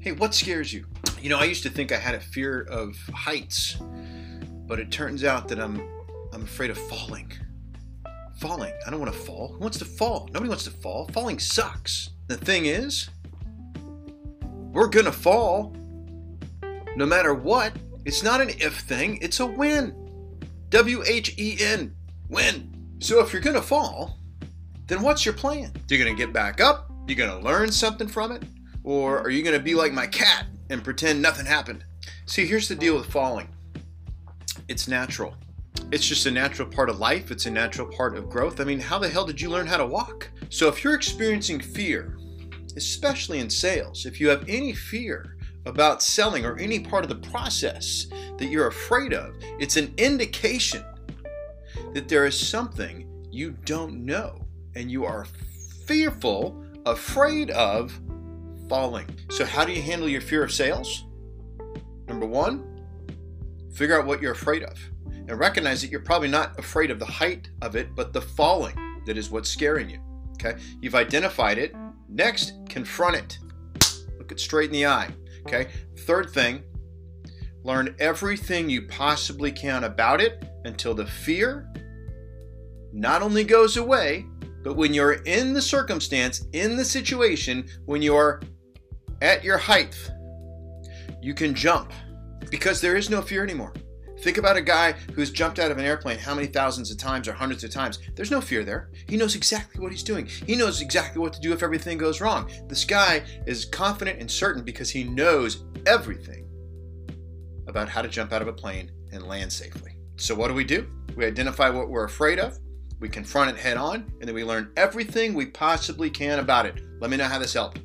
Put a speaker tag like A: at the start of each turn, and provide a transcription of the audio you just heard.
A: Hey, what scares you? You know, I used to think I had a fear of heights, but it turns out that I'm I'm afraid of falling. Falling. I don't want to fall. Who wants to fall? Nobody wants to fall. Falling sucks. The thing is, we're gonna fall no matter what. It's not an if thing, it's a win. W H E N. Win. So if you're gonna fall, then what's your plan? You're gonna get back up? You're gonna learn something from it? Or are you gonna be like my cat and pretend nothing happened? See, here's the deal with falling it's natural. It's just a natural part of life, it's a natural part of growth. I mean, how the hell did you learn how to walk? So if you're experiencing fear, especially in sales, if you have any fear about selling or any part of the process that you're afraid of, it's an indication that there is something you don't know and you are fearful, afraid of falling. So, how do you handle your fear of sales? Number one, figure out what you're afraid of and recognize that you're probably not afraid of the height of it, but the falling that is what's scaring you. Okay, you've identified it. Next, confront it. Look it straight in the eye. Okay, third thing, learn everything you possibly can about it until the fear not only goes away, but when you're in the circumstance, in the situation, when you're at your height, you can jump because there is no fear anymore. Think about a guy who's jumped out of an airplane how many thousands of times or hundreds of times. There's no fear there. He knows exactly what he's doing. He knows exactly what to do if everything goes wrong. This guy is confident and certain because he knows everything about how to jump out of a plane and land safely. So, what do we do? We identify what we're afraid of, we confront it head on, and then we learn everything we possibly can about it. Let me know how this helped.